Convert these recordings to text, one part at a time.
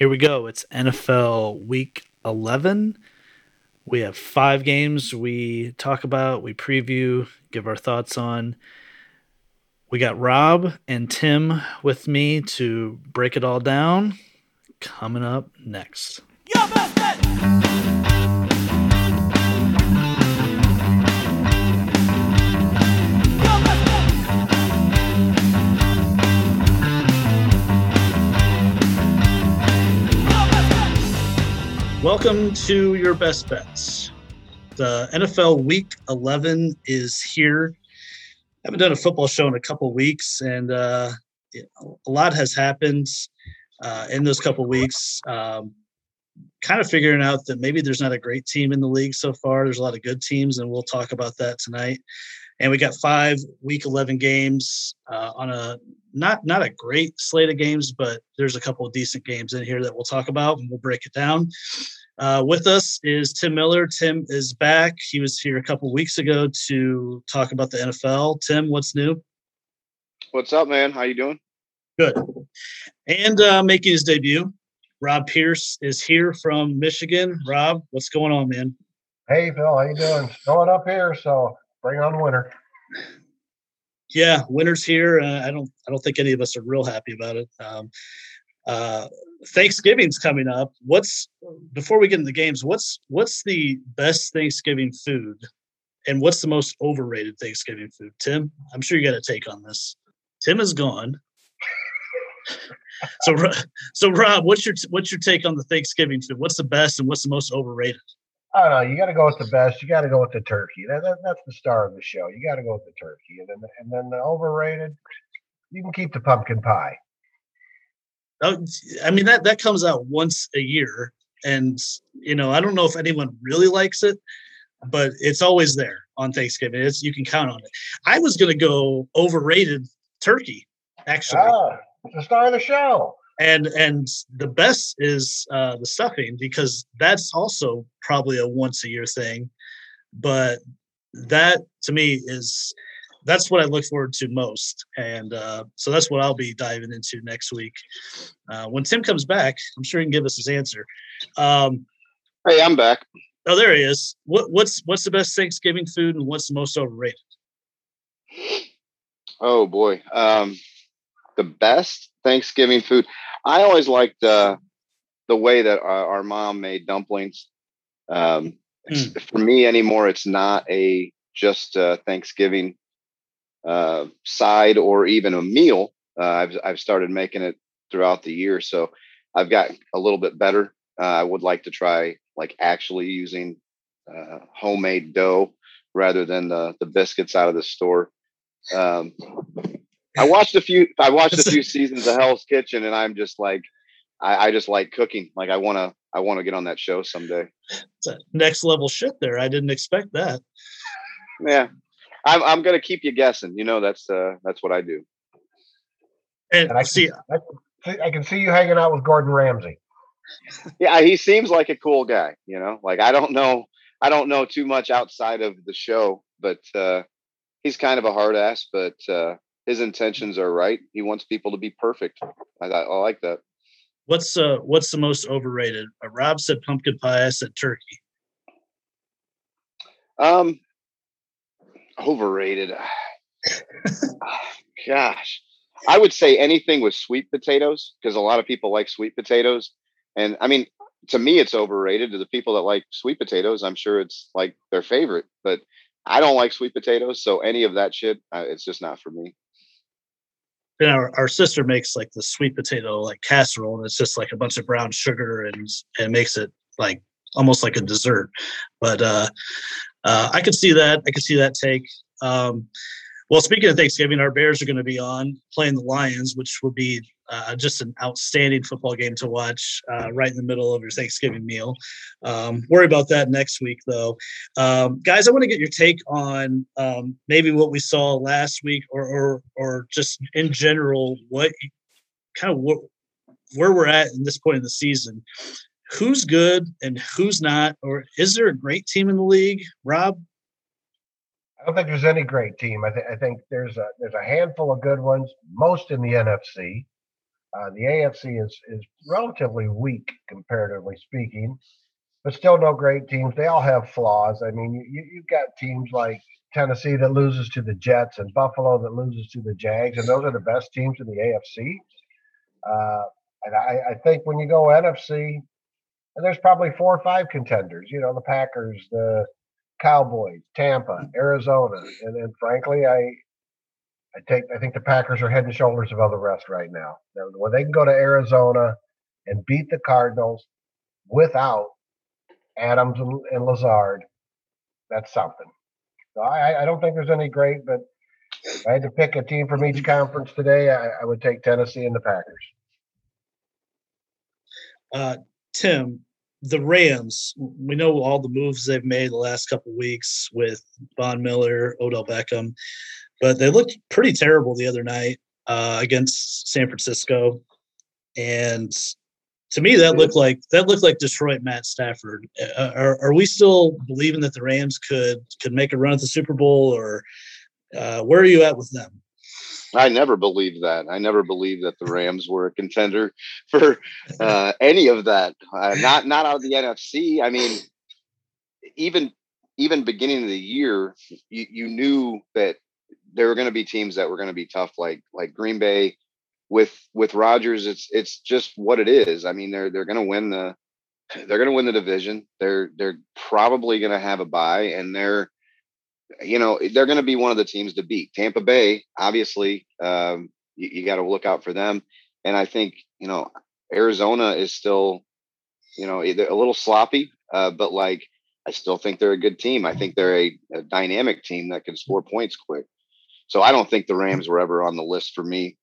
Here we go. It's NFL Week 11. We have five games we talk about, we preview, give our thoughts on. We got Rob and Tim with me to break it all down. Coming up next. Welcome to your best bets. The NFL Week 11 is here. I haven't done a football show in a couple weeks, and uh, a lot has happened uh, in those couple weeks. Um, kind of figuring out that maybe there's not a great team in the league so far. There's a lot of good teams, and we'll talk about that tonight. And we got five Week 11 games uh, on a not not a great slate of games, but there's a couple of decent games in here that we'll talk about, and we'll break it down. Uh, with us is Tim Miller. Tim is back. He was here a couple weeks ago to talk about the NFL. Tim, what's new? What's up, man? How you doing? Good. And uh, making his debut, Rob Pierce is here from Michigan. Rob, what's going on, man? Hey, Phil. How you doing? Snowing up here, so bring on winter. Yeah, winter's here. Uh, I don't. I don't think any of us are real happy about it. Um, uh, Thanksgiving's coming up. What's before we get into the games? What's what's the best Thanksgiving food, and what's the most overrated Thanksgiving food? Tim, I'm sure you got a take on this. Tim is gone. so, so Rob, what's your what's your take on the Thanksgiving food? What's the best and what's the most overrated? I don't know. You got to go with the best. You got to go with the turkey. That, that, that's the star of the show. You got to go with the turkey, and then and then the overrated. You can keep the pumpkin pie. Oh, I mean that that comes out once a year, and you know I don't know if anyone really likes it, but it's always there on Thanksgiving. It's you can count on it. I was gonna go overrated turkey, actually. Ah, the star of the show. And and the best is uh, the stuffing because that's also probably a once a year thing, but that to me is that's what I look forward to most. And uh, so that's what I'll be diving into next week. Uh, when Tim comes back, I'm sure he can give us his answer. Um, hey, I'm back. Oh, there he is. What, what's what's the best Thanksgiving food and what's the most overrated? Oh boy, um, the best Thanksgiving food. I always liked uh, the way that our, our mom made dumplings. Um, mm. For me anymore, it's not a just uh, Thanksgiving uh, side or even a meal. Uh, I've I've started making it throughout the year, so I've got a little bit better. Uh, I would like to try like actually using uh, homemade dough rather than the the biscuits out of the store. Um, I watched a few. I watched a few seasons of Hell's Kitchen, and I'm just like, I, I just like cooking. Like I want to, I want to get on that show someday. It's a next level shit there. I didn't expect that. Yeah, I'm I'm gonna keep you guessing. You know, that's uh that's what I do. And, and I see, I can see you hanging out with Gordon Ramsay. Yeah, he seems like a cool guy. You know, like I don't know, I don't know too much outside of the show, but uh, he's kind of a hard ass. But uh, his intentions are right. He wants people to be perfect. I, I like that. What's uh what's the most overrated? Uh, Rob said pumpkin pie. I said turkey. Um, Overrated. Gosh, I would say anything with sweet potatoes because a lot of people like sweet potatoes, and I mean, to me, it's overrated. To the people that like sweet potatoes, I'm sure it's like their favorite, but I don't like sweet potatoes, so any of that shit, uh, it's just not for me. And our, our sister makes like the sweet potato like casserole, and it's just like a bunch of brown sugar and and makes it like almost like a dessert. But uh, uh, I could see that. I could see that take. Um, well, speaking of Thanksgiving, our Bears are going to be on playing the Lions, which will be uh, just an outstanding football game to watch uh, right in the middle of your Thanksgiving meal. Um, worry about that next week, though. Um, guys, I want to get your take on um, maybe what we saw last week, or, or or just in general, what kind of what, where we're at in this point in the season who's good and who's not, or is there a great team in the league, Rob? I don't think there's any great team. I, th- I think there's a there's a handful of good ones, most in the NFC. Uh, the AFC is is relatively weak comparatively speaking, but still no great teams. They all have flaws. I mean, you, you've got teams like Tennessee that loses to the Jets and Buffalo that loses to the Jags, and those are the best teams in the AFC. Uh, and I, I, think when you go NFC, and there's probably four or five contenders. You know, the Packers, the Cowboys, Tampa, Arizona, and then frankly, I I take I think the Packers are head and shoulders above the rest right now. When they can go to Arizona and beat the Cardinals without Adams and, and Lazard, that's something. So I, I don't think there's any great, but if I had to pick a team from each conference today, I, I would take Tennessee and the Packers. Uh, Tim, the Rams, we know all the moves they've made the last couple weeks with Von Miller, Odell Beckham, but they looked pretty terrible the other night uh, against San Francisco. And to me, that looked like that looked like Detroit Matt Stafford. Uh, are, are we still believing that the Rams could could make a run at the Super Bowl, or uh, where are you at with them? I never believed that. I never believed that the Rams were a contender for uh, any of that. Uh, not not out of the NFC. I mean, even even beginning of the year, you, you knew that there were going to be teams that were going to be tough, like like Green Bay. With with Rodgers, it's it's just what it is. I mean, they're they're going to win the they're going to win the division. They're they're probably going to have a bye, and they're you know, they're going to be one of the teams to beat. Tampa Bay, obviously, um, you, you got to look out for them. And I think, you know, Arizona is still, you know, a little sloppy, uh, but like, I still think they're a good team. I think they're a, a, dynamic team that can score points quick. So I don't think the Rams were ever on the list for me.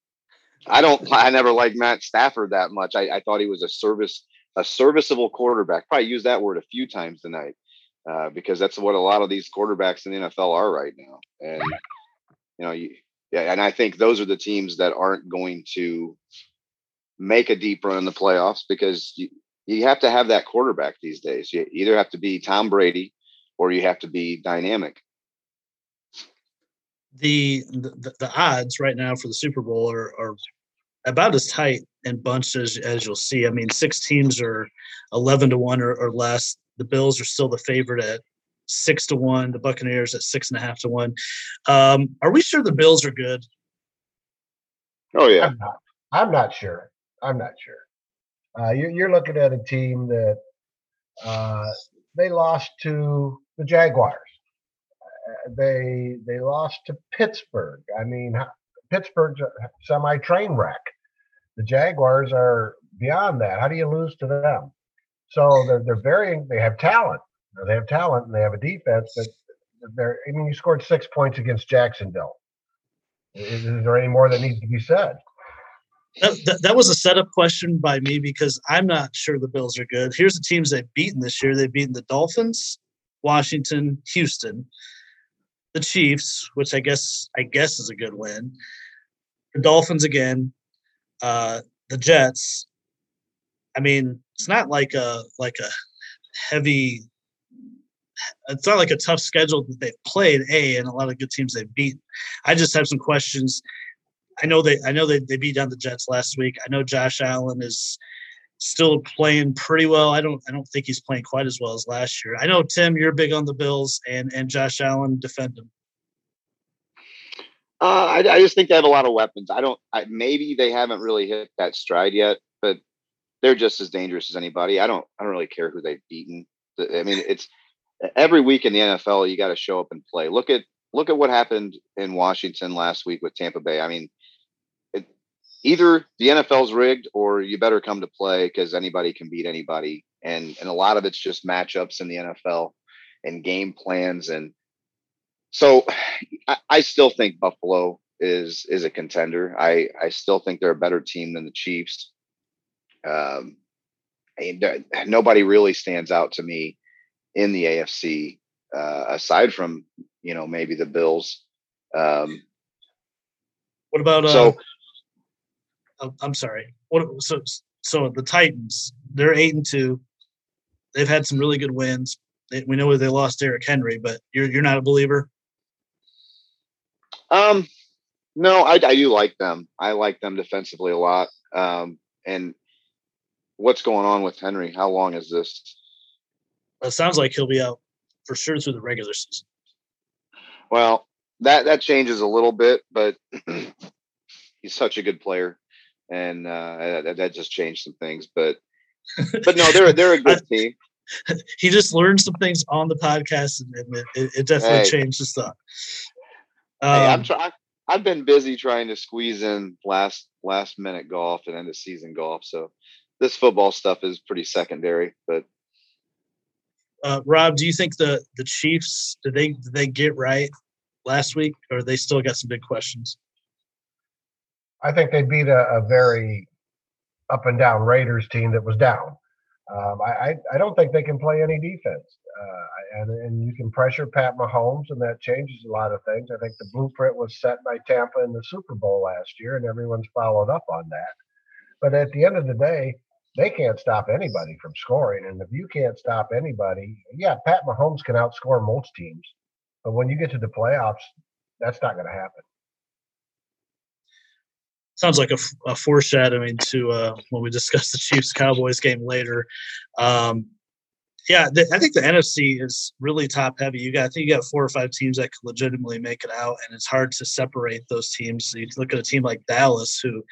I don't, I never liked Matt Stafford that much. I, I thought he was a service, a serviceable quarterback. Probably used that word a few times tonight. Uh, because that's what a lot of these quarterbacks in the NFL are right now. And you know, you, yeah, and I think those are the teams that aren't going to make a deep run in the playoffs because you, you have to have that quarterback these days. You either have to be Tom Brady or you have to be dynamic. The the, the odds right now for the Super Bowl are, are about as tight and bunched as, as you'll see. I mean, six teams are 11 to 1 or, or less the Bills are still the favorite at six to one. The Buccaneers at six and a half to one. Um, are we sure the Bills are good? Oh yeah. I'm not, I'm not sure. I'm not sure. Uh, you're, you're, looking at a team that uh, they lost to the Jaguars. Uh, they they lost to Pittsburgh. I mean, Pittsburgh's a semi train wreck. The Jaguars are beyond that. How do you lose to them? So they're they're varying. They have talent. They have talent and they have a defense that they're. I mean, you scored six points against Jacksonville. Is, is there any more that needs to be said? That, that, that, was a setup question by me because I'm not sure the Bills are good. Here's the teams they've beaten this year. They've beaten the Dolphins, Washington, Houston, the Chiefs, which I guess I guess is a good win. The Dolphins again, uh, the Jets, I mean, it's not like a like a heavy. It's not like a tough schedule that they've played. A and a lot of good teams they've beat. I just have some questions. I know they I know they, they beat down the Jets last week. I know Josh Allen is still playing pretty well. I don't I don't think he's playing quite as well as last year. I know Tim, you're big on the Bills and and Josh Allen defend him. Uh, I, I, just think they have a lot of weapons. I don't. I, maybe they haven't really hit that stride yet, but they're just as dangerous as anybody. I don't I don't really care who they've beaten. I mean, it's every week in the NFL you got to show up and play. Look at look at what happened in Washington last week with Tampa Bay. I mean, it, either the NFL's rigged or you better come to play because anybody can beat anybody. And and a lot of it's just matchups in the NFL and game plans. And so I, I still think Buffalo is is a contender. I I still think they're a better team than the Chiefs. Um, and nobody really stands out to me in the AFC uh, aside from you know maybe the Bills. Um, what about uh, so? Oh, I'm sorry. What so so the Titans? They're eight and two. They've had some really good wins. They, we know they lost Derrick Henry, but you're you're not a believer. Um, no, I, I do like them. I like them defensively a lot. Um, and what's going on with Henry? How long is this? It sounds like he'll be out for sure through the regular season. Well, that that changes a little bit, but he's such a good player, and uh, that, that just changed some things. But but no, they're they're a good team. he just learned some things on the podcast, and it, it definitely hey. changed his thought. Um, hey, I'm um, trying. I've been busy trying to squeeze in last last minute golf and end of season golf, so this football stuff is pretty secondary. But uh, Rob, do you think the the Chiefs did they did they get right last week, or they still got some big questions? I think they beat a, a very up and down Raiders team that was down. Um, I, I don't think they can play any defense, uh, and and you can pressure Pat Mahomes, and that changes a lot of things. I think the blueprint was set by Tampa in the Super Bowl last year, and everyone's followed up on that. But at the end of the day, they can't stop anybody from scoring, and if you can't stop anybody, yeah, Pat Mahomes can outscore most teams, but when you get to the playoffs, that's not going to happen sounds like a, a foreshadowing to uh, when we discuss the Chiefs Cowboys game later. Um, yeah, the, I think the NFC is really top heavy. You got, I think you got four or five teams that could legitimately make it out, and it's hard to separate those teams. You look at a team like Dallas, who,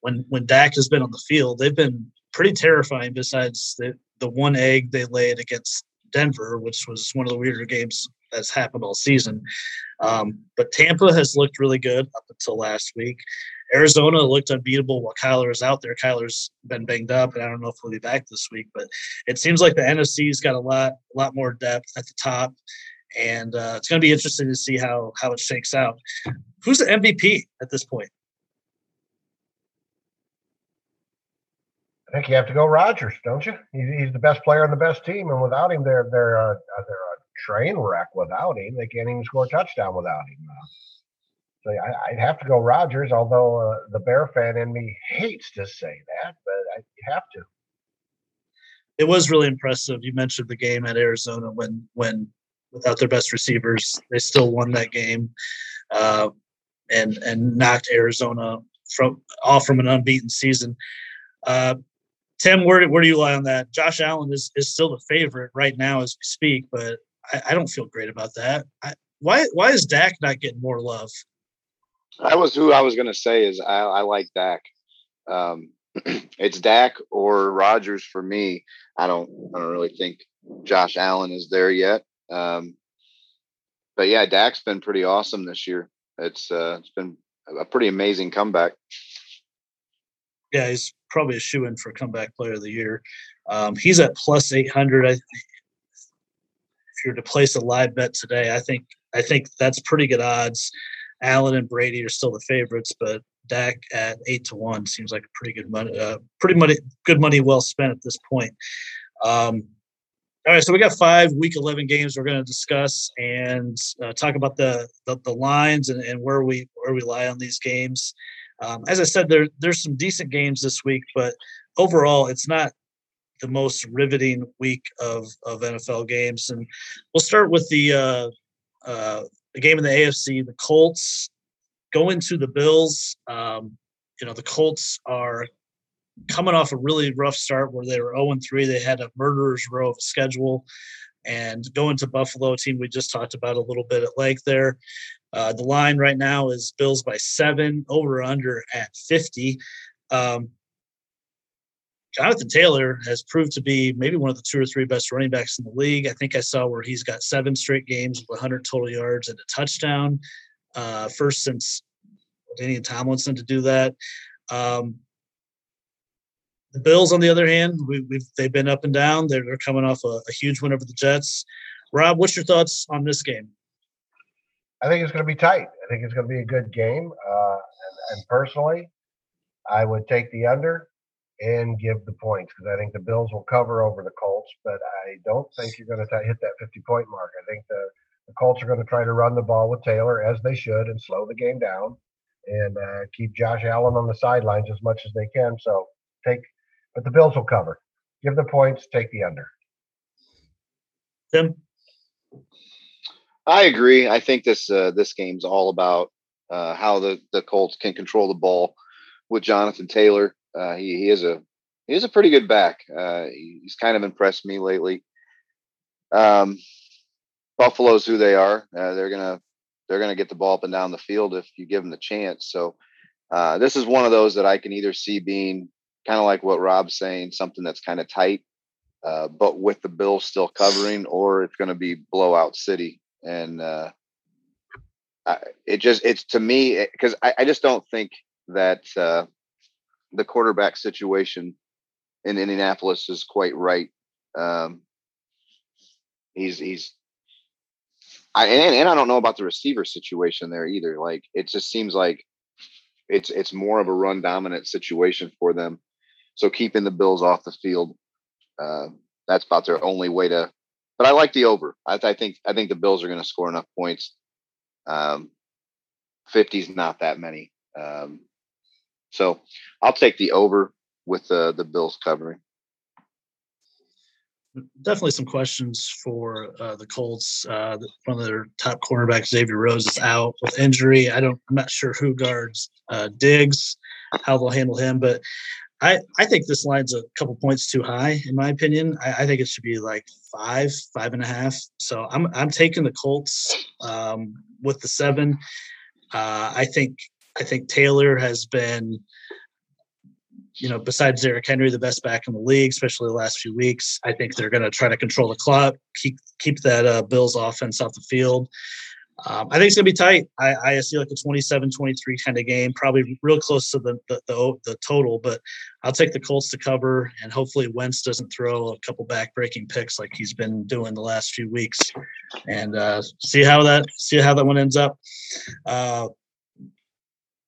when when Dak has been on the field, they've been pretty terrifying. Besides the the one egg they laid against Denver, which was one of the weirder games that's happened all season. Um, but Tampa has looked really good up until last week. Arizona looked unbeatable while Kyler is out there. Kyler's been banged up, and I don't know if he'll be back this week. But it seems like the NFC's got a lot, a lot more depth at the top, and uh, it's going to be interesting to see how how it shakes out. Who's the MVP at this point? I think you have to go Rodgers, don't you? He's, the best player on the best team, and without him, they're they're a, they're a train wreck. Without him, they can't even score a touchdown without him. Uh, so I, would have to go Rodgers, although uh, the Bear fan in me hates to say that, but I, have to. It was really impressive. You mentioned the game at Arizona when when without their best receivers, they still won that game, uh, and and knocked Arizona from off from an unbeaten season. Uh, Tim, where where do you lie on that? Josh Allen is is still the favorite right now as we speak, but I, I don't feel great about that. I, why why is Dak not getting more love? That was who I was going to say. Is I, I like Dak. Um, it's Dak or Rodgers for me. I don't. I don't really think Josh Allen is there yet. Um, but yeah, Dak's been pretty awesome this year. It's uh, it's been a pretty amazing comeback. Yeah, he's probably a shoe in for comeback player of the year. Um, he's at plus eight hundred. I, if you're to place a live bet today, I think I think that's pretty good odds. Allen and Brady are still the favorites, but Dak at eight to one seems like a pretty good money, uh, pretty money, good money well spent at this point. Um, all right, so we got five week eleven games we're going to discuss and uh, talk about the, the, the lines and, and where we where we lie on these games. Um, as I said, there there's some decent games this week, but overall, it's not the most riveting week of of NFL games. And we'll start with the uh, uh, the game in the AFC, the Colts go into the Bills. Um, you know, the Colts are coming off a really rough start where they were 0 3. They had a murderer's row of a schedule. And going to Buffalo, team we just talked about a little bit at length there. Uh, the line right now is Bills by seven, over under at 50. Um, Jonathan Taylor has proved to be maybe one of the two or three best running backs in the league. I think I saw where he's got seven straight games with 100 total yards and a touchdown. Uh, first since LaDainian Tomlinson to do that. Um, the Bills, on the other hand, we, they've been up and down. They're, they're coming off a, a, huge win over the Jets. Rob, what's your thoughts on this game? I think it's going to be tight. I think it's going to be a good game. Uh, and, and personally, I would take the under and give the points because I think the Bills will cover over the Colts, but I don't think you're going to hit that 50 point mark. I think the, the Colts are going to try to run the ball with Taylor as they should and slow the game down and uh, keep Josh Allen on the sidelines as much as they can. So take, but the Bills will cover. Give the points, take the under. Tim, I agree. I think this uh, this game's all about uh, how the the Colts can control the ball with Jonathan Taylor. Uh, he, he is a he is a pretty good back. Uh, he's kind of impressed me lately. Um, Buffalo's who they are. Uh, they're gonna they're gonna get the ball up and down the field if you give them the chance. So uh, this is one of those that I can either see being kind of like what Rob's saying, something that's kind of tight, but with the Bills still covering, or it's going to be blowout city. And uh, I, it just it's to me because I, I, just don't think that uh, the quarterback situation in Indianapolis is quite right. Um, he's he's I and, and I don't know about the receiver situation there either. Like it just seems like it's it's more of a run dominant situation for them. So keeping the Bills off the field, uh, that's about their only way to. But I like the over. I, I think I think the Bills are going to score enough points. Um, 50's not that many. Um, so I'll take the over with the the Bills covering definitely some questions for uh, the Colts. Uh, one of their top cornerbacks, Xavier Rhodes, is out with injury. I don't. I'm not sure who guards uh, Diggs, how they'll handle him, but I I think this line's a couple points too high in my opinion. I, I think it should be like five, five and a half. So I'm I'm taking the Colts um, with the seven. Uh, I think I think Taylor has been you know, besides Derrick Henry, the best back in the league, especially the last few weeks. I think they're going to try to control the clock, keep keep that uh, Bills offense off the field. Um, I think it's going to be tight. I, I see like a 27 23 kind of game, probably real close to the, the, the, the, total, but I'll take the Colts to cover and hopefully Wentz doesn't throw a couple back breaking picks like he's been doing the last few weeks and uh, see how that, see how that one ends up. Uh,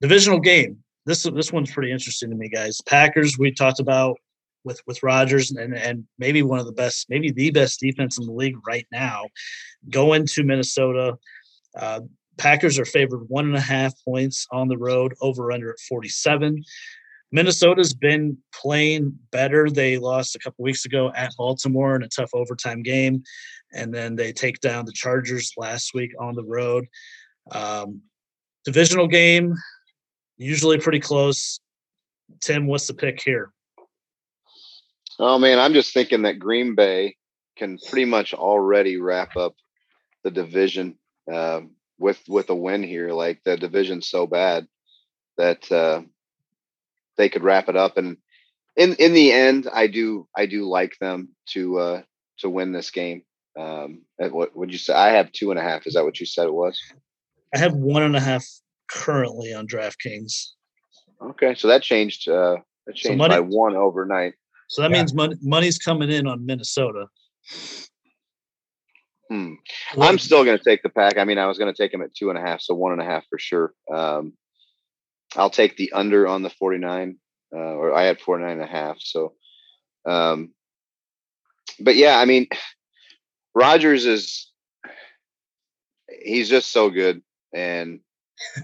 divisional game this this one's pretty interesting to me, guys. Packers we talked about with with Rodgers and and maybe one of the best, maybe the best defense in the league right now. Going to Minnesota, uh, Packers are favored one and a half points on the road, over under at forty seven. Minnesota's been playing better. They lost a couple weeks ago at Baltimore in a tough overtime game, and then they take down the Chargers last week on the road. Um, divisional game usually pretty close. Tim, what's the pick here? Oh man, I'm just thinking that Green Bay can pretty much already wrap up the division uh, with with a win here. Like the division's so bad that uh, they could wrap it up. And in in the end, I do I do like them to uh, to win this game. Um, what would you say? I have two and a half. Is that what you said it was? I have one and a half currently on DraftKings. Okay, so that changed. Uh, that changed so money, by one overnight. So that yeah. means money, money's coming in on Minnesota. Hmm. I'm still going to take the pack. I mean, I was going to take him at two and a half, so one and a half for sure. Um, I'll take the under on the 49, uh, or I had 49 and a half. So, um, but yeah, I mean, Rodgers is, he's just so good. And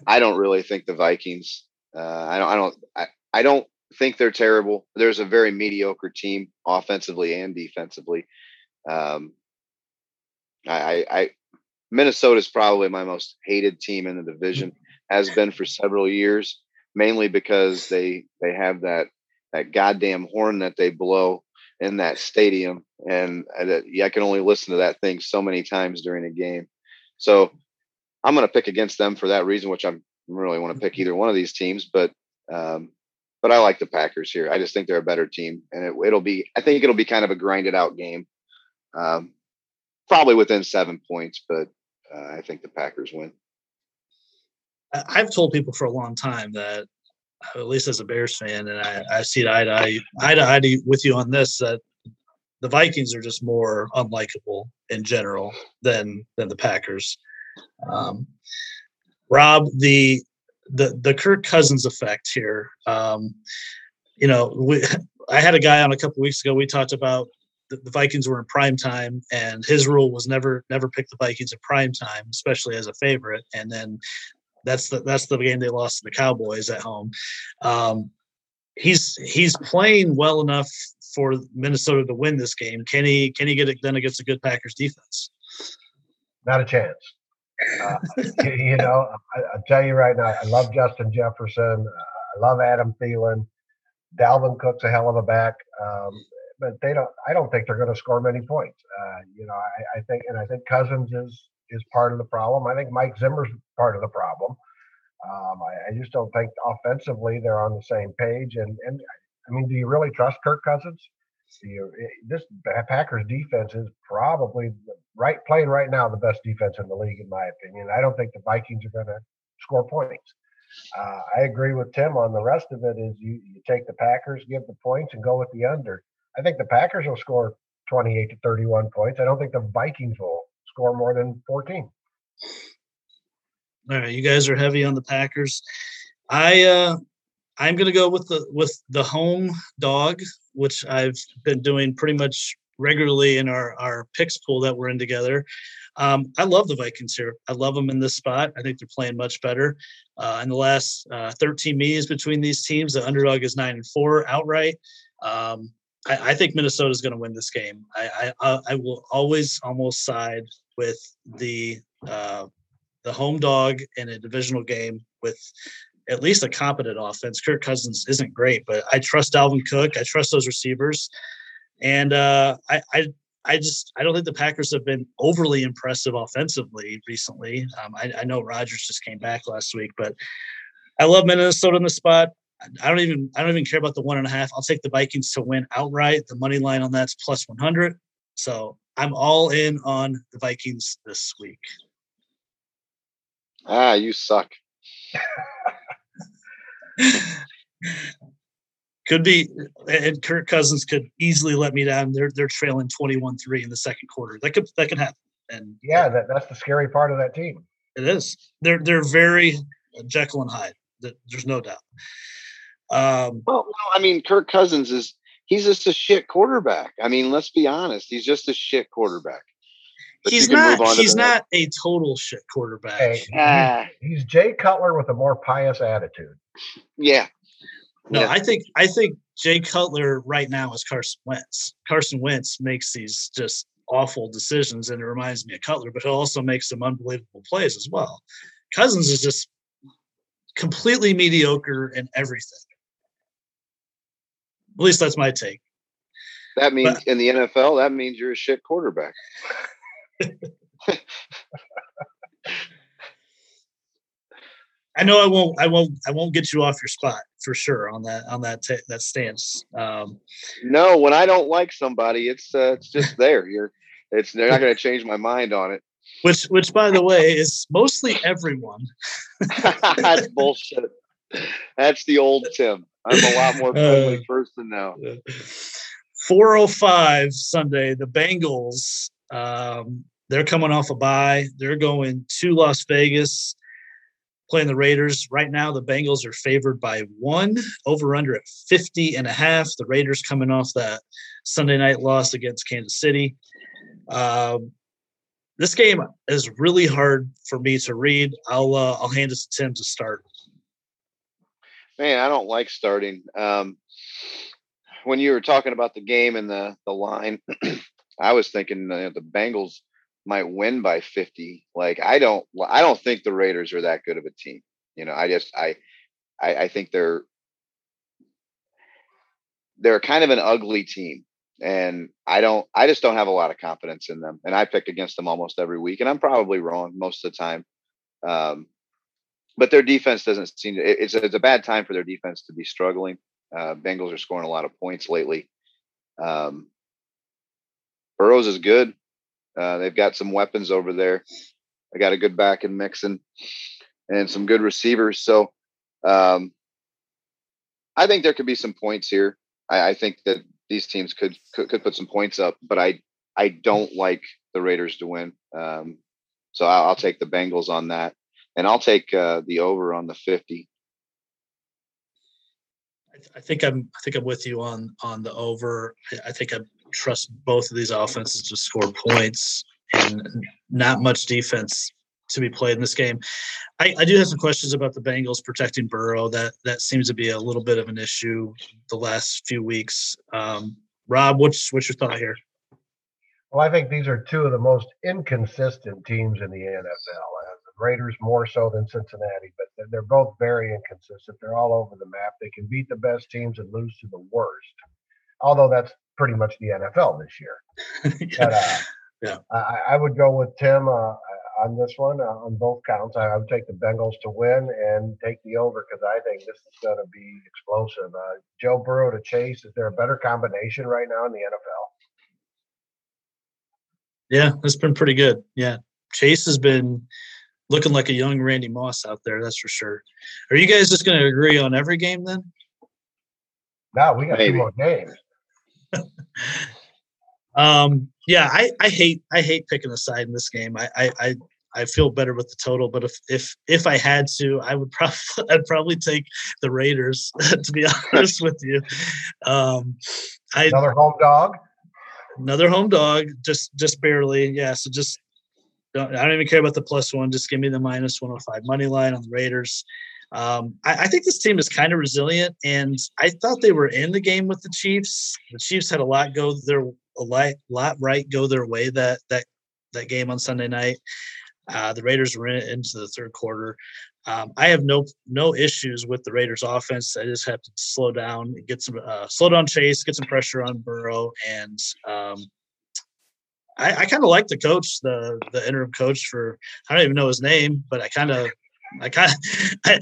I don't really think the Vikings. Uh, I don't. I don't. I, I don't think they're terrible. There's a very mediocre team offensively and defensively. Um, I, I, I Minnesota is probably my most hated team in the division. Has been for several years, mainly because they they have that that goddamn horn that they blow in that stadium, and I, I can only listen to that thing so many times during a game. So I'm going to pick against them for that reason, which I'm really want to pick either one of these teams, but um, but I like the Packers here. I just think they're a better team, and it, will be. I think it'll be kind of a grinded out game, um, probably within seven points, but uh, I think the Packers win. I've told people for a long time that, at least as a Bears fan, and I, I see it eye to eye, eye to eye with you on this that the Vikings are just more unlikable in general than than the Packers. Um, Rob, the the the Kirk Cousins effect here. Um, you know, we, I had a guy on a couple weeks ago. We talked about the, Vikings were in prime time, and his rule was never never pick the Vikings at prime time, especially as a favorite. And then that's the that's the game they lost to the Cowboys at home. Um, he's he's playing well enough for Minnesota to win this game. Can he can he get it done against a good Packers defense? Not a chance. Uh, you know, I, I, tell you right now, I love Justin Jefferson. I love Adam Thielen. Dalvin Cook's a hell of a back, um, but they don't. I don't think they're going to score many points. Uh, you know, I, I, think, and I think Cousins is is part of the problem. I think Mike Zimmer's part of the problem. Um, I, I, just don't think offensively they're on the same page. And and I mean, do you really trust Kirk Cousins? You, eh, this Packers defense is probably right playing right now the best defense in the league, in my opinion. I don't think the Vikings are going to score points. Uh, I agree with Tim on the rest of it. Is you, you take the Packers, give the points, and go with the under. I think the Packers will score 28 to 31 points. I don't think the Vikings will score more than 14. All right, you guys are heavy on the Packers. I uh I'm gonna go with the with the home dog, which I've been doing pretty much regularly in our our picks pool that we're in together. Um, I love the Vikings here. I love them in this spot. I think they're playing much better. Uh, in the last uh, 13 meetings between these teams, the underdog is nine and four outright. Um, I, I, think Minnesota is going to win this game. I, I, I will always almost side with the uh, the home dog in a divisional game with at least a competent offense. Kirk Cousins isn't great, but I trust Dalvin Cook. I trust those receivers, and uh, I, I I just I don't think the Packers have been overly impressive offensively recently. Um, I, I, know Rodgers just came back last week, but I love Minnesota in the spot. I don't even I don't even care about the one and a half. I'll take the Vikings to win outright. The money line on that's plus one hundred. So I'm all in on the Vikings this week. Ah, you suck. could be, and Kirk Cousins could easily let me down. They're they're trailing twenty one three in the second quarter. That could that could happen. And yeah, that, that's the scary part of that team. It is. They're they're very Jekyll and Hyde. There's no doubt. Um, well, well, I mean, Kirk Cousins is he's just a shit quarterback. I mean, let's be honest. He's just a shit quarterback. But he's not. He's not a total shit quarterback. Hey, uh, he's Jay Cutler with a more pious attitude. Yeah, no, yeah. I think I think Jay Cutler right now is Carson Wentz. Carson Wentz makes these just awful decisions, and it reminds me of Cutler, but he'll also makes some unbelievable plays as well. Cousins is just completely mediocre in everything. At least that's my take. That means but, in the NFL, that means you're a shit quarterback. I know I won't. I won't. I won't get you off your spot for sure on that on that t- that stance. Um, no, when I don't like somebody, it's uh, it's just there. You're. It's they're not going to change my mind on it. Which, which, by the way, is mostly everyone. That's bullshit. That's the old Tim. I'm a lot more friendly uh, person now. 405 Sunday, the Bengals. Um, they're coming off a bye. They're going to Las Vegas playing the Raiders. Right now, the Bengals are favored by one, over under at 50 and a half. The Raiders coming off that Sunday night loss against Kansas City. Um, this game is really hard for me to read. I'll uh, I'll hand it to Tim to start. Man, I don't like starting. Um, when you were talking about the game and the the line, I was thinking the Bengals might win by 50 like i don't i don't think the raiders are that good of a team you know i just i i, I think they're they're kind of an ugly team and i don't i just don't have a lot of confidence in them and i pick against them almost every week and i'm probably wrong most of the time um, but their defense doesn't seem it's, it's a bad time for their defense to be struggling uh, bengals are scoring a lot of points lately um, Burrow's is good uh, they've got some weapons over there. I got a good back in Mixon and some good receivers. So um, I think there could be some points here. I, I think that these teams could, could, could put some points up, but I I don't like the Raiders to win. Um, so I'll, I'll, take the Bengals on that, and I'll take uh, the over on the fifty. I think I'm I think I'm with you on on the over. I think I'm trust both of these offenses to score points and not much defense to be played in this game. I, I, do have some questions about the Bengals protecting Burrow. That that seems to be a little bit of an issue the last few weeks. Um, Rob, what's what's your thought here? Well, I think these are two of the most inconsistent teams in the NFL. Raiders more so than Cincinnati, but they're both very inconsistent. They're all over the map. They can beat the best teams and lose to the worst. Although that's pretty much the NFL this year. yeah. But, uh, yeah. I, I, would go with Tim uh, on this one uh, on both counts. I, would take the Bengals to win and take the over because I think this is going to be explosive. Uh, Joe Burrow to Chase. Is there a better combination right now in the NFL? Yeah, it's been pretty good. Yeah, Chase has been looking like a young Randy Moss out there. That's for sure. Are you guys just going to agree on every game then? No, we got Maybe. two more games. um, yeah, I, I hate I hate picking a side in this game. I, I, I I feel better with the total, but if if if I had to, I would probably I'd probably take the Raiders. to be honest with you, um, I, another home dog, another home dog, just just barely. Yeah, so just don't, I don't even care about the plus one. Just give me the 105 money line on the Raiders. Um, I, I, think this team is kind of resilient, and I thought they were in the game with the Chiefs. The Chiefs had a lot go their a lot, lot right go their way that that that game on Sunday night. Uh, the Raiders were in, into the third quarter. Um, I have no no issues with the Raiders' offense. I just have to slow down, get some uh, slow down Chase, get some pressure on Burrow, and um, I, I kind of like the coach, the the interim coach for I don't even know his name, but I kind of I kind I,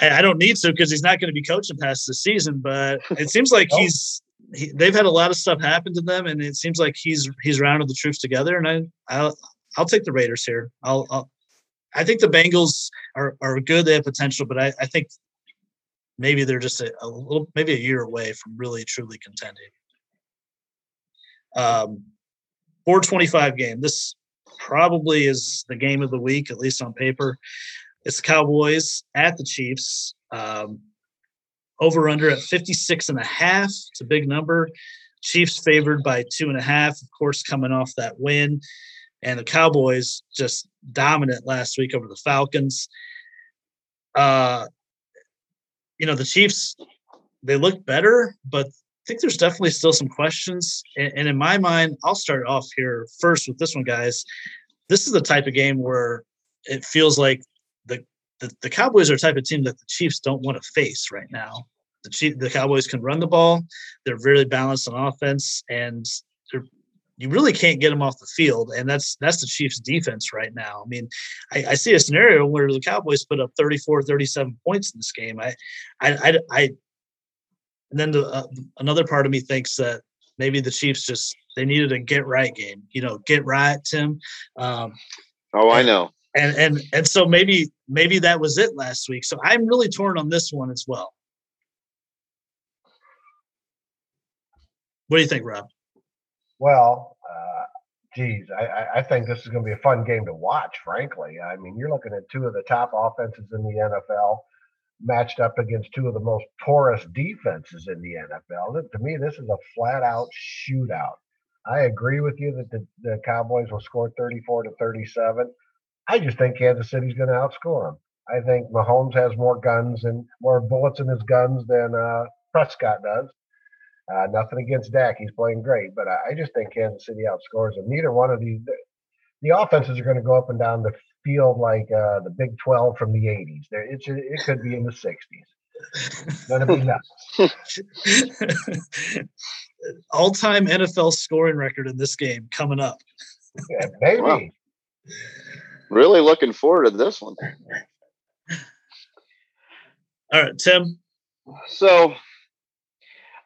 I don't need to because he's not going to be coaching past the season. But it seems like he's he, they've had a lot of stuff happen to them, and it seems like he's he's rounded the troops together. And I I'll I'll take the Raiders here. I'll, I'll I think the Bengals are are good. They have potential, but I, I think maybe they're just a, a little maybe a year away from really truly contending. Um, 425 game. This probably is the game of the week, at least on paper. It's the Cowboys at the Chiefs. Um, over under at 56 and a half. It's a big number. Chiefs favored by two and a half, of course, coming off that win. And the Cowboys just dominant last week over the Falcons. Uh, you know, the Chiefs, they look better, but think there's definitely still some questions. And, in my mind, I'll start off here first with this one, guys. This is the type of game where it feels like the, the, the Cowboys are a type of team that the Chiefs don't want to face right now. The Chief, the Cowboys can run the ball. They're very balanced on offense, and you really can't get them off the field, and that's that's the Chiefs' defense right now. I mean, I, I see a scenario where the Cowboys put up 34, 37 points in this game. I, I, I, I and then the, uh, another part of me thinks that maybe the Chiefs just they needed a get right game. You know, get right, Tim. Um, oh, I know and and and so maybe maybe that was it last week. So I'm really torn on this one as well. What do you think, Rob? Well, uh, geez, I, I think this is going to be a fun game to watch. Frankly, I mean, you're looking at two of the top offenses in the NFL matched up against two of the most porous defenses in the NFL. To me, this is a flat out shootout. I agree with you that the, the Cowboys will score 34 to 37. I just think Kansas City's going to outscore them. I think Mahomes has more guns and more bullets in his guns than uh, Prescott does. Uh, nothing against Dak; he's playing great, but I, I just think Kansas City outscores them. Neither one of these, the, the offenses are going to go up and down the field like uh, the Big Twelve from the '80s. There, it it could be in the '60s. Gonna be nuts. All-time NFL scoring record in this game coming up. Yeah, maybe. Wow. Really looking forward to this one. All right, Tim. So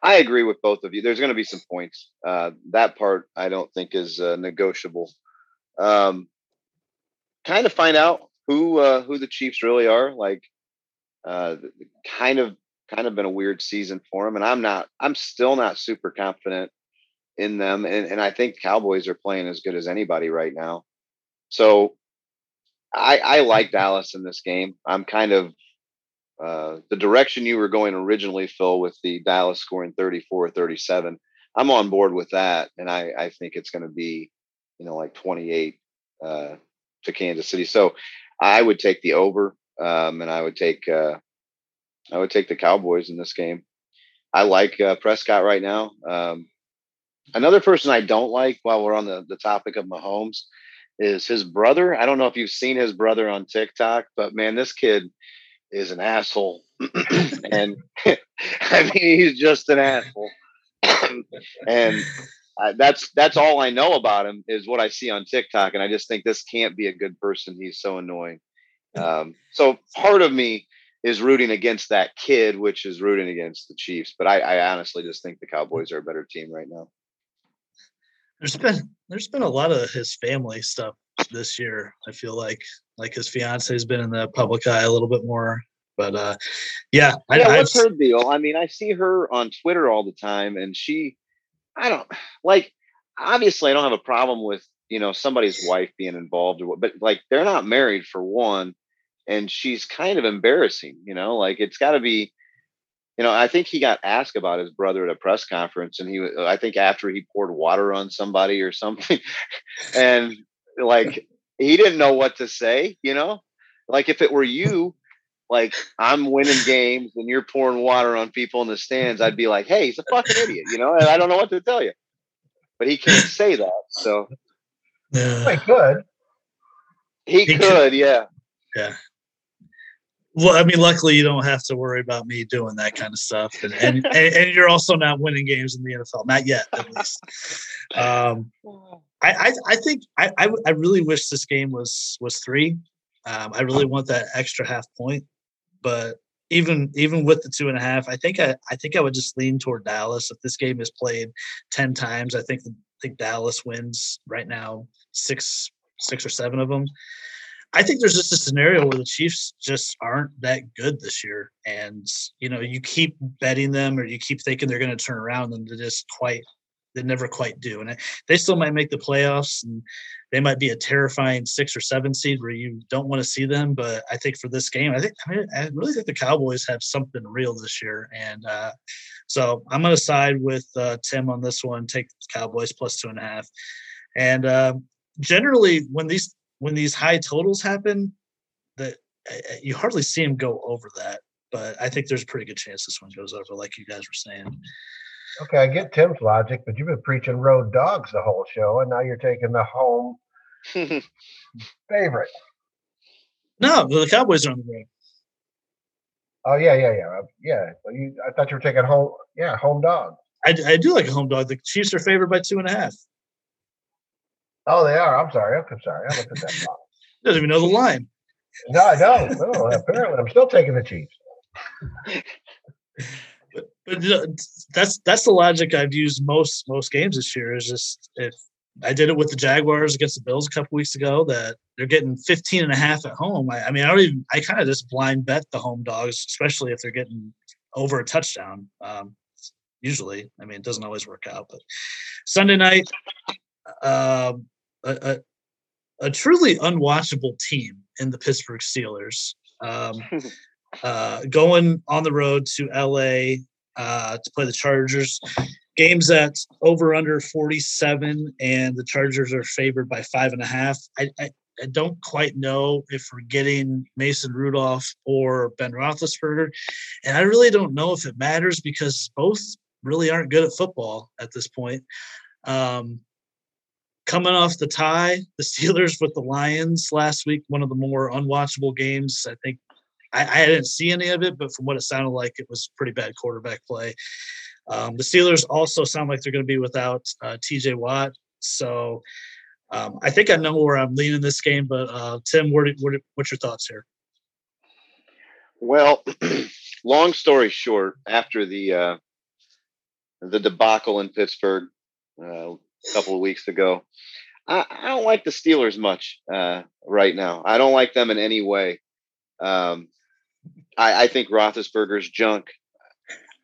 I agree with both of you. There's going to be some points. Uh, that part I don't think is uh, negotiable. Um, kind of find out who uh, who the Chiefs really are. Like, uh, kind of kind of been a weird season for them, and I'm not. I'm still not super confident in them, and, and I think Cowboys are playing as good as anybody right now. So I, I like Dallas in this game. I'm kind of uh, the direction you were going originally, Phil, with the Dallas scoring 34 37. I'm on board with that. And I, I think it's going to be, you know, like 28 uh, to Kansas City. So I would take the over um, and I would take, uh, I would take the Cowboys in this game. I like uh, Prescott right now. Um, another person I don't like while we're on the, the topic of Mahomes is his brother. I don't know if you've seen his brother on TikTok, but man, this kid is an asshole. and I mean, he's just an asshole. and I, that's that's all I know about him is what I see on TikTok, and I just think this can't be a good person. He's so annoying. Um, so part of me is rooting against that kid, which is rooting against the Chiefs. But I, I honestly just think the Cowboys are a better team right now. There's been there's been a lot of his family stuff this year. I feel like like his fiance has been in the public eye a little bit more. But uh, yeah, I, yeah. What's I've, her deal? I mean, I see her on Twitter all the time, and she, I don't like. Obviously, I don't have a problem with you know somebody's wife being involved, or what, but like they're not married for one and she's kind of embarrassing you know like it's got to be you know i think he got asked about his brother at a press conference and he i think after he poured water on somebody or something and like he didn't know what to say you know like if it were you like i'm winning games and you're pouring water on people in the stands i'd be like hey he's a fucking idiot you know? And i don't know what to tell you but he can't say that so. Yeah. he could. He, he could, could yeah. Yeah. Well, I mean, luckily you don't have to worry about me doing that kind of stuff, and and, and, and you're also not winning games in the NFL, not yet, at least. Um, I, I, I think I, I, I really wish this game was was three. Um, I really want that extra half point, but even even with the two and a half, I think I, I think I would just lean toward Dallas. If this game is played ten times, I think I think Dallas wins right now six six or seven of them. I think there's just a scenario where the Chiefs just aren't that good this year, and you know you keep betting them or you keep thinking they're going to turn around, and they just quite they never quite do, and they still might make the playoffs, and they might be a terrifying six or seven seed where you don't want to see them. But I think for this game, I think I, mean, I really think the Cowboys have something real this year, and uh, so I'm going to side with uh, Tim on this one. Take Cowboys plus two and a half, and uh, generally when these when these high totals happen, that you hardly see them go over that. But I think there's a pretty good chance this one goes over, like you guys were saying. Okay, I get Tim's logic, but you've been preaching road dogs the whole show, and now you're taking the home favorite. No, the Cowboys are on the road. Oh yeah, yeah, yeah, uh, yeah. Well, you, I thought you were taking home. Yeah, home dog. I, I do like a home dog. The Chiefs are favored by two and a half. Oh, they are. I'm sorry. I'm sorry. I looked at that. Doesn't even know the line. No, I don't. No, apparently, I'm still taking the Chiefs. but, but that's that's the logic I've used most most games this year. Is just if I did it with the Jaguars against the Bills a couple weeks ago that they're getting 15 and a half at home. I, I mean, I don't even I kind of just blind bet the home dogs, especially if they're getting over a touchdown. Um, usually, I mean, it doesn't always work out, but Sunday night. Um, a, a, truly unwatchable team in the Pittsburgh Steelers. Um, uh, going on the road to LA uh, to play the Chargers. Games at over under 47, and the Chargers are favored by five and a half. I, I, I don't quite know if we're getting Mason Rudolph or Ben Roethlisberger, and I really don't know if it matters because both really aren't good at football at this point. Um, coming off the tie, the Steelers with the Lions last week, one of the more unwatchable games. I think I, I didn't see any of it, but from what it sounded like, it was pretty bad quarterback play. Um, the Steelers also sound like they're going to be without uh, TJ Watt. So um, I think I know where I'm leaning this game, but uh, Tim, where, where, what's your thoughts here? Well, long story short, after the uh, the debacle in Pittsburgh, uh, a couple of weeks ago. I, I don't like the Steelers much uh, right now. I don't like them in any way. Um, I, I think Roethlisberger's junk.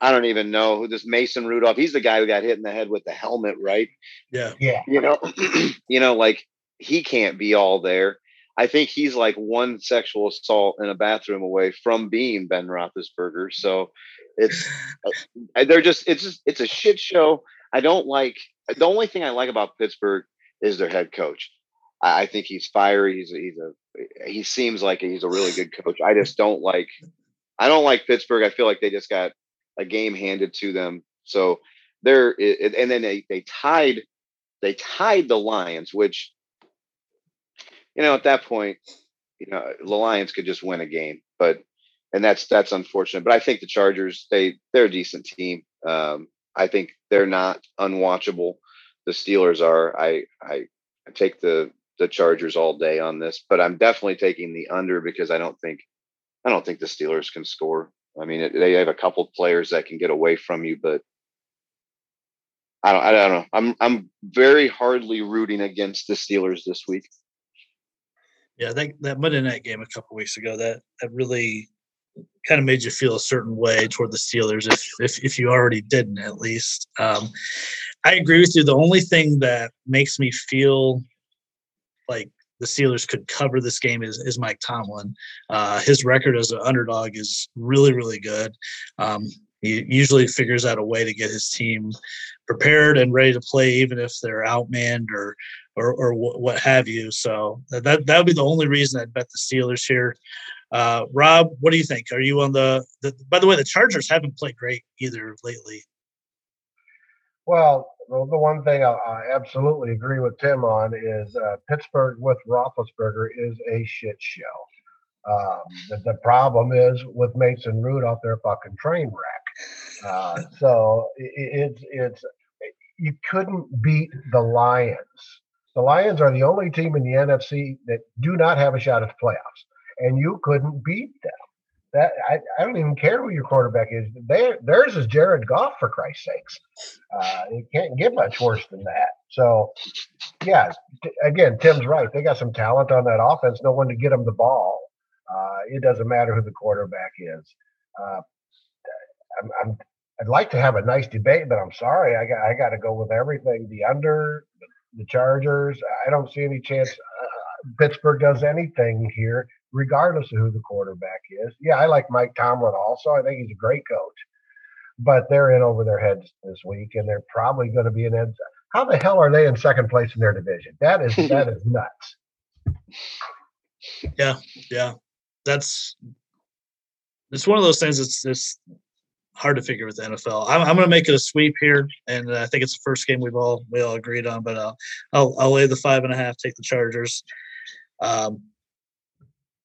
I don't even know who this Mason Rudolph. He's the guy who got hit in the head with the helmet, right? Yeah, yeah. You know, you know, like he can't be all there. I think he's like one sexual assault in a bathroom away from being Ben Roethlisberger. So it's uh, they're just it's just it's a shit show. I don't like the only thing I like about Pittsburgh is their head coach. I, I think he's fiery. He's a, he's a he seems like he's a really good coach. I just don't like I don't like Pittsburgh. I feel like they just got a game handed to them. So they're and then they they tied they tied the Lions, which you know, at that point, you know, the Lions could just win a game, but and that's that's unfortunate. But I think the Chargers they they're a decent team. Um, I think they're not unwatchable. The Steelers are. I I, I take the the Chargers all day on this, but I'm definitely taking the under because I don't think I don't think the Steelers can score. I mean, it, they have a couple players that can get away from you, but I don't I don't know. I'm I'm very hardly rooting against the Steelers this week. Yeah, that that Monday night game a couple weeks ago that that really kind of made you feel a certain way toward the Steelers if if, if you already didn't at least. Um, I agree with you. The only thing that makes me feel like the Steelers could cover this game is, is Mike Tomlin. Uh, his record as an underdog is really, really good. Um, he usually figures out a way to get his team prepared and ready to play, even if they're outmanned or or, or what have you. So that that would be the only reason I'd bet the Steelers here. Uh, Rob, what do you think? Are you on the, the? By the way, the Chargers haven't played great either lately. Well, the one thing I, I absolutely agree with Tim on is uh, Pittsburgh with Roethlisberger is a shit show. Um, the, the, problem is with Mason Rudolph, they're fucking train wreck. Uh, so it, it's it's you couldn't beat the Lions. The Lions are the only team in the NFC that do not have a shot at the playoffs and you couldn't beat them. That I, I don't even care who your quarterback is. They, theirs is Jared Goff for Christ's sakes. Uh, it can't get much worse than that. So, yeah, t- again, Tim's right. They got some talent on that offense. No one to get them the ball. Uh, it doesn't matter who the quarterback is. Uh, I'm, I'm, I'd like to have a nice debate, but I'm sorry. I got I got to go with everything. The under, the, the Chargers. I don't see any chance uh, Pittsburgh does anything here regardless of who the quarterback is. Yeah, I like Mike Tomlin also. I think he's a great coach. But they're in over their heads this week, and they're probably going to be in. Ed- How the hell are they in second place in their division? That is that is nuts. Yeah, yeah, that's it's one of those things. It's it's hard to figure with the NFL. I'm, I'm going to make it a sweep here, and I think it's the first game we've all we all agreed on. But I'll I'll, I'll lay the five and a half, take the Chargers. Um,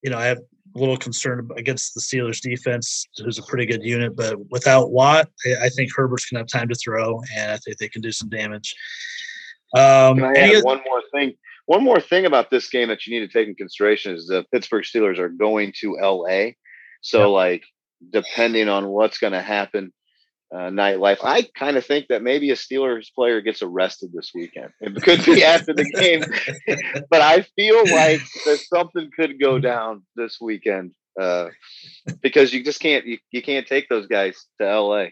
you know, I have a little concern against the Steelers defense, who's a pretty good unit, but without Watt, I think Herbert's going to have time to throw, and I think they can do some damage. Um, can I add one more thing? One more thing about this game that you need to take in consideration is the Pittsburgh Steelers are going to LA. So, like, depending on what's going to happen uh, nightlife. I kind of think that maybe a Steelers player gets arrested this weekend. It could be after the game, but I feel like that something could go down this weekend uh, because you just can't you, you can't take those guys to LA.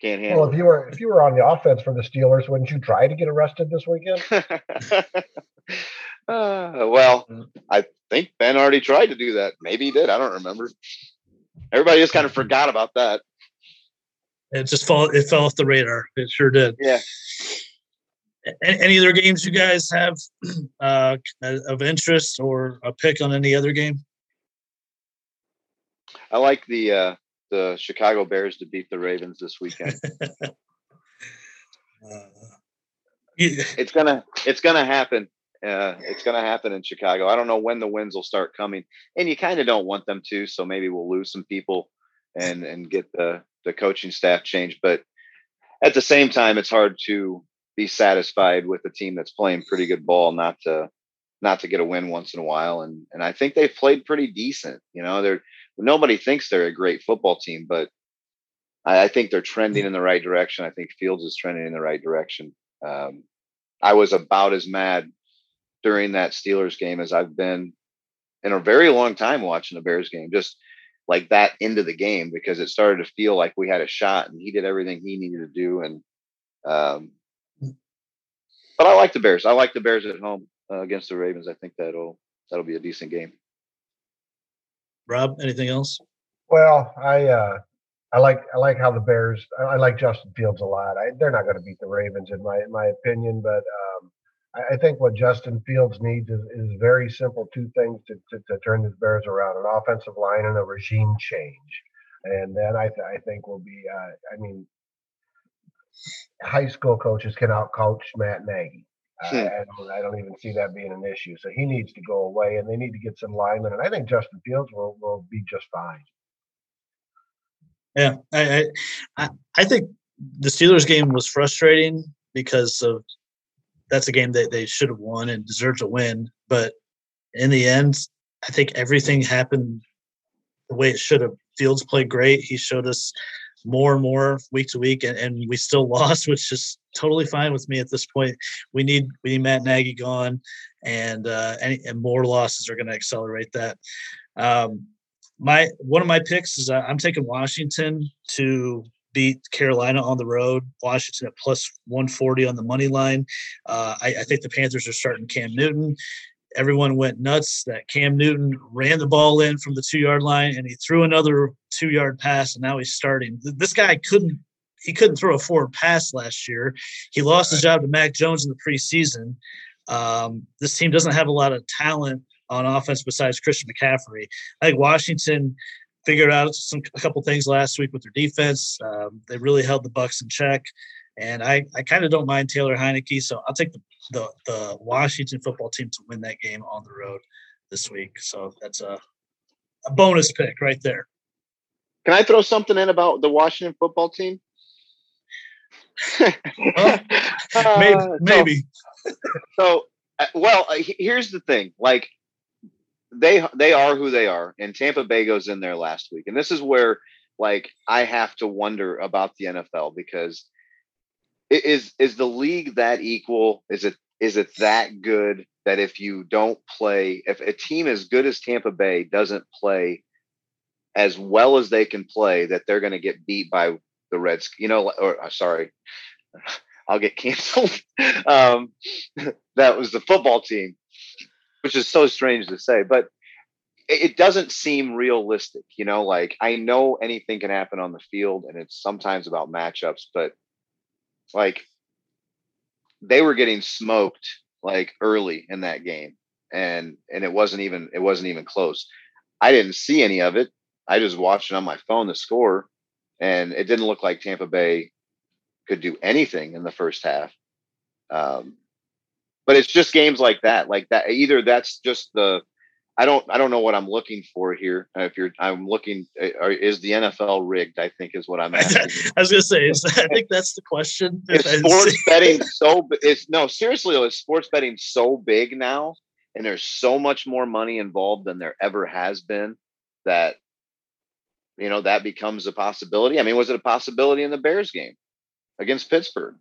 Can't handle. Well, if you were if you were on the offense for the Steelers, wouldn't you try to get arrested this weekend? uh, well, mm. I think Ben already tried to do that. Maybe he did. I don't remember. Everybody just kind of forgot about that. It just fall it fell off the radar. It sure did. Yeah. Any other games you guys have uh, of interest or a pick on any other game? I like the uh, the Chicago Bears to beat the Ravens this weekend. uh, it's gonna it's gonna happen. Uh, it's gonna happen in Chicago. I don't know when the wins will start coming, and you kind of don't want them to. So maybe we'll lose some people and and get the the coaching staff change. But at the same time, it's hard to be satisfied with a team that's playing pretty good ball, not to not to get a win once in a while. And and I think they've played pretty decent. You know, they're nobody thinks they're a great football team, but I, I think they're trending in the right direction. I think Fields is trending in the right direction. Um, I was about as mad during that Steelers game as I've been in a very long time watching the Bears game. Just like that into the game because it started to feel like we had a shot and he did everything he needed to do. And, um, but I like the Bears. I like the Bears at home uh, against the Ravens. I think that'll, that'll be a decent game. Rob, anything else? Well, I, uh, I like I like how the Bears. I like Justin Fields a lot. I, they're not going to beat the Ravens in my in my opinion, but um, I think what Justin Fields needs is, is very simple two things to, to, to turn the Bears around an offensive line and a regime change. And then I, th- I think will be, uh, I mean, high school coaches can out coach Matt Nagy. Hmm. I, I, don't, I don't even see that being an issue. So he needs to go away, and they need to get some linemen. And I think Justin Fields will will be just fine. Yeah, I I, I think the Steelers game was frustrating because of that's a game that they should have won and deserved to win. But in the end, I think everything happened the way it should have. Fields played great. He showed us more and more week to week, and, and we still lost, which is totally fine with me at this point. We need we need Matt Nagy gone, and uh, any, and more losses are going to accelerate that. Um, my one of my picks is uh, I'm taking Washington to beat Carolina on the road. Washington at plus 140 on the money line. Uh, I, I, think the Panthers are starting Cam Newton everyone went nuts that Cam Newton ran the ball in from the two yard line and he threw another two yard pass and now he's starting. This guy couldn't he couldn't throw a forward pass last year. He lost his job to Mac Jones in the preseason. Um, this team doesn't have a lot of talent on offense besides Christian McCaffrey. I think Washington figured out some a couple things last week with their defense. Um, they really held the Bucs in check, and I I kind of don't mind Taylor Heinicke, so I'll take the the the Washington football team to win that game on the road this week. So that's a, a bonus pick right there. Can I throw something in about the Washington football team? well, maybe. Uh, maybe. So, so uh, well, uh, here's the thing. Like they they are who they are, and Tampa Bay goes in there last week, and this is where like I have to wonder about the NFL because is is the league that equal? Is it is it that good that if you don't play, if a team as good as Tampa Bay doesn't play as well as they can play, that they're going to get beat by the Reds? You know, or uh, sorry, I'll get canceled. um, that was the football team, which is so strange to say, but it doesn't seem realistic. You know, like I know anything can happen on the field, and it's sometimes about matchups, but like they were getting smoked like early in that game and and it wasn't even it wasn't even close i didn't see any of it i just watched it on my phone the score and it didn't look like tampa bay could do anything in the first half um, but it's just games like that like that either that's just the I don't I don't know what I'm looking for here. If you're I'm looking uh, is the NFL rigged? I think is what I'm asking. I was gonna say is, I think that's the question. Is sports betting so it's no seriously is sports betting so big now and there's so much more money involved than there ever has been that you know that becomes a possibility. I mean, was it a possibility in the Bears game against Pittsburgh?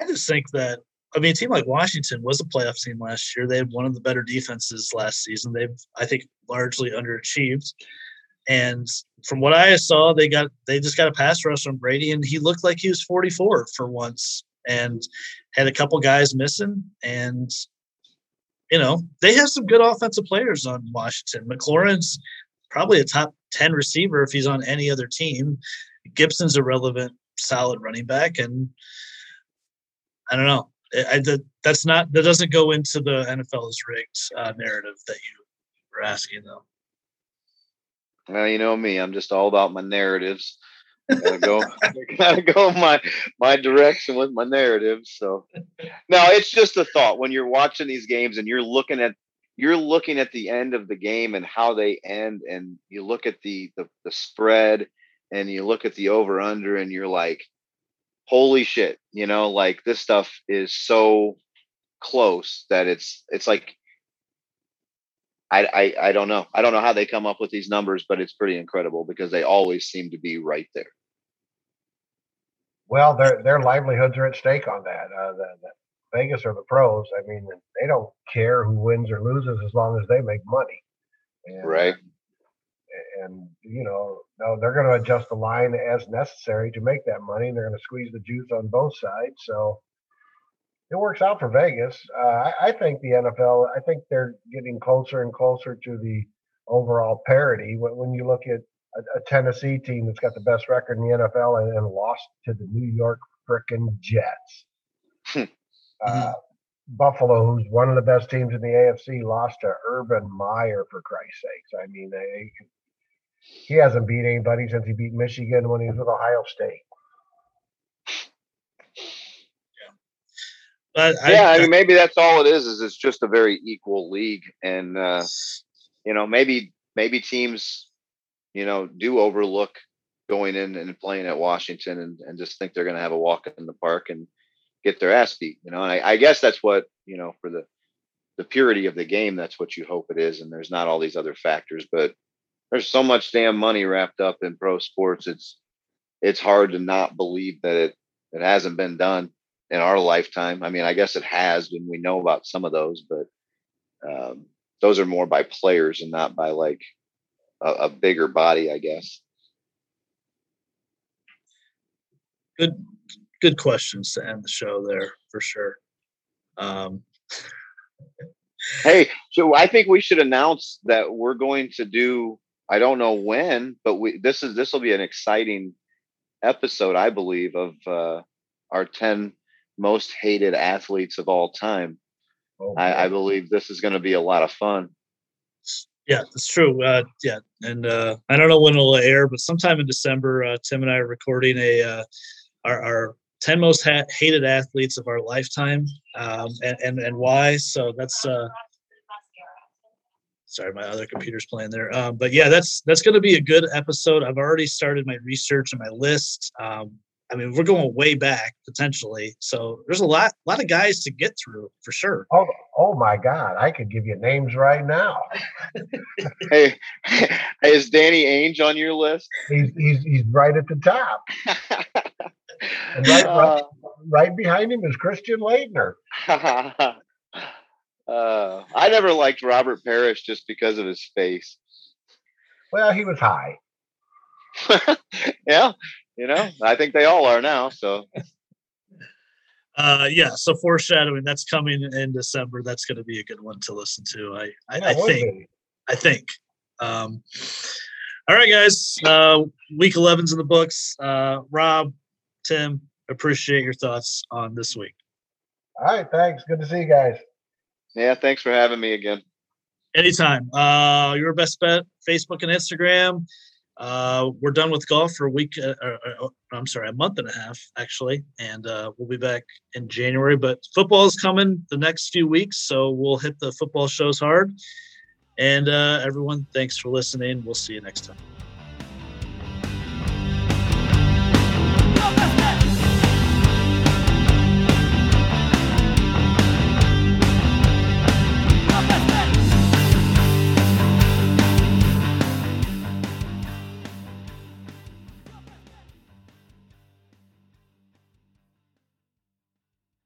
I just think that I mean, a team like Washington was a playoff team last year. They had one of the better defenses last season. They've, I think, largely underachieved. And from what I saw, they got they just got a pass rush on Brady, and he looked like he was 44 for once, and had a couple guys missing. And you know, they have some good offensive players on Washington. McLaurin's probably a top 10 receiver if he's on any other team. Gibson's a relevant, solid running back, and I don't know. I, that, that's not that doesn't go into the NFL is rigged uh, narrative that you were asking though. Well, you know me, I'm just all about my narratives. gotta go, gotta go my my direction with my narratives. So, no, it's just a thought when you're watching these games and you're looking at you're looking at the end of the game and how they end, and you look at the the, the spread and you look at the over under, and you're like, holy shit, you know, like this stuff is so close that it's it's like I, I I don't know. I don't know how they come up with these numbers, but it's pretty incredible because they always seem to be right there. Well, their their livelihoods are at stake on that. Uh, the, the Vegas are the pros. I mean, they don't care who wins or loses as long as they make money. And, right and you know, no, they're going to adjust the line as necessary to make that money, and they're going to squeeze the juice on both sides. So it works out for Vegas. Uh, I, I, think the NFL. I think they're getting closer and closer to the overall parity. When, when you look at a, a, Tennessee team that's got the best record in the NFL and, and lost to the New York frickin' Jets. Hmm. uh, mm-hmm. Buffalo, who's one of the best teams in the AFC, lost to Urban Meyer for Christ's sakes. I mean, they, he hasn't beat anybody since he beat Michigan when he was with Ohio State. I, yeah, I, I, mean, maybe that's all it is. Is it's just a very equal league, and uh, you know, maybe maybe teams, you know, do overlook going in and playing at Washington and, and just think they're going to have a walk in the park and get their ass beat. You know, and I, I guess that's what you know for the the purity of the game. That's what you hope it is, and there's not all these other factors, but there's so much damn money wrapped up in pro sports. It's it's hard to not believe that it it hasn't been done in our lifetime. I mean, I guess it has, and we know about some of those, but um, those are more by players and not by like a, a bigger body, I guess. Good, good questions to end the show there for sure. Um, hey, so I think we should announce that we're going to do. I don't know when, but we this is this will be an exciting episode, I believe, of uh, our ten most hated athletes of all time. Oh, I, I, believe this is going to be a lot of fun. Yeah, it's true. Uh, yeah, and uh, I don't know when it'll air, but sometime in December, uh, Tim and I are recording a uh, our, our, 10 most ha- hated athletes of our lifetime um, and, and, and why. So that's uh, sorry, my other computer's playing there. Um, but yeah, that's that's going to be a good episode. I've already started my research and my list. Um, I mean, we're going way back potentially, so there's a lot, lot of guys to get through for sure. Oh, oh my God! I could give you names right now. hey, hey, is Danny Ainge on your list? He's he's, he's right at the top. right, uh, right, right, behind him is Christian Laettner. Uh, I never liked Robert Parish just because of his face. Well, he was high. yeah, you know, I think they all are now. So, uh, yeah. So foreshadowing that's coming in December. That's going to be a good one to listen to. I, I, yeah, I think. I think. Um, all right, guys. Uh, week 11's in the books. Uh, Rob, Tim, appreciate your thoughts on this week. All right, thanks. Good to see you guys. Yeah, thanks for having me again. Anytime. Uh, your best bet, Facebook and Instagram. Uh, we're done with golf for a week. Uh, uh, uh, I'm sorry, a month and a half actually, and uh, we'll be back in January. But football is coming the next few weeks, so we'll hit the football shows hard. And uh, everyone, thanks for listening. We'll see you next time.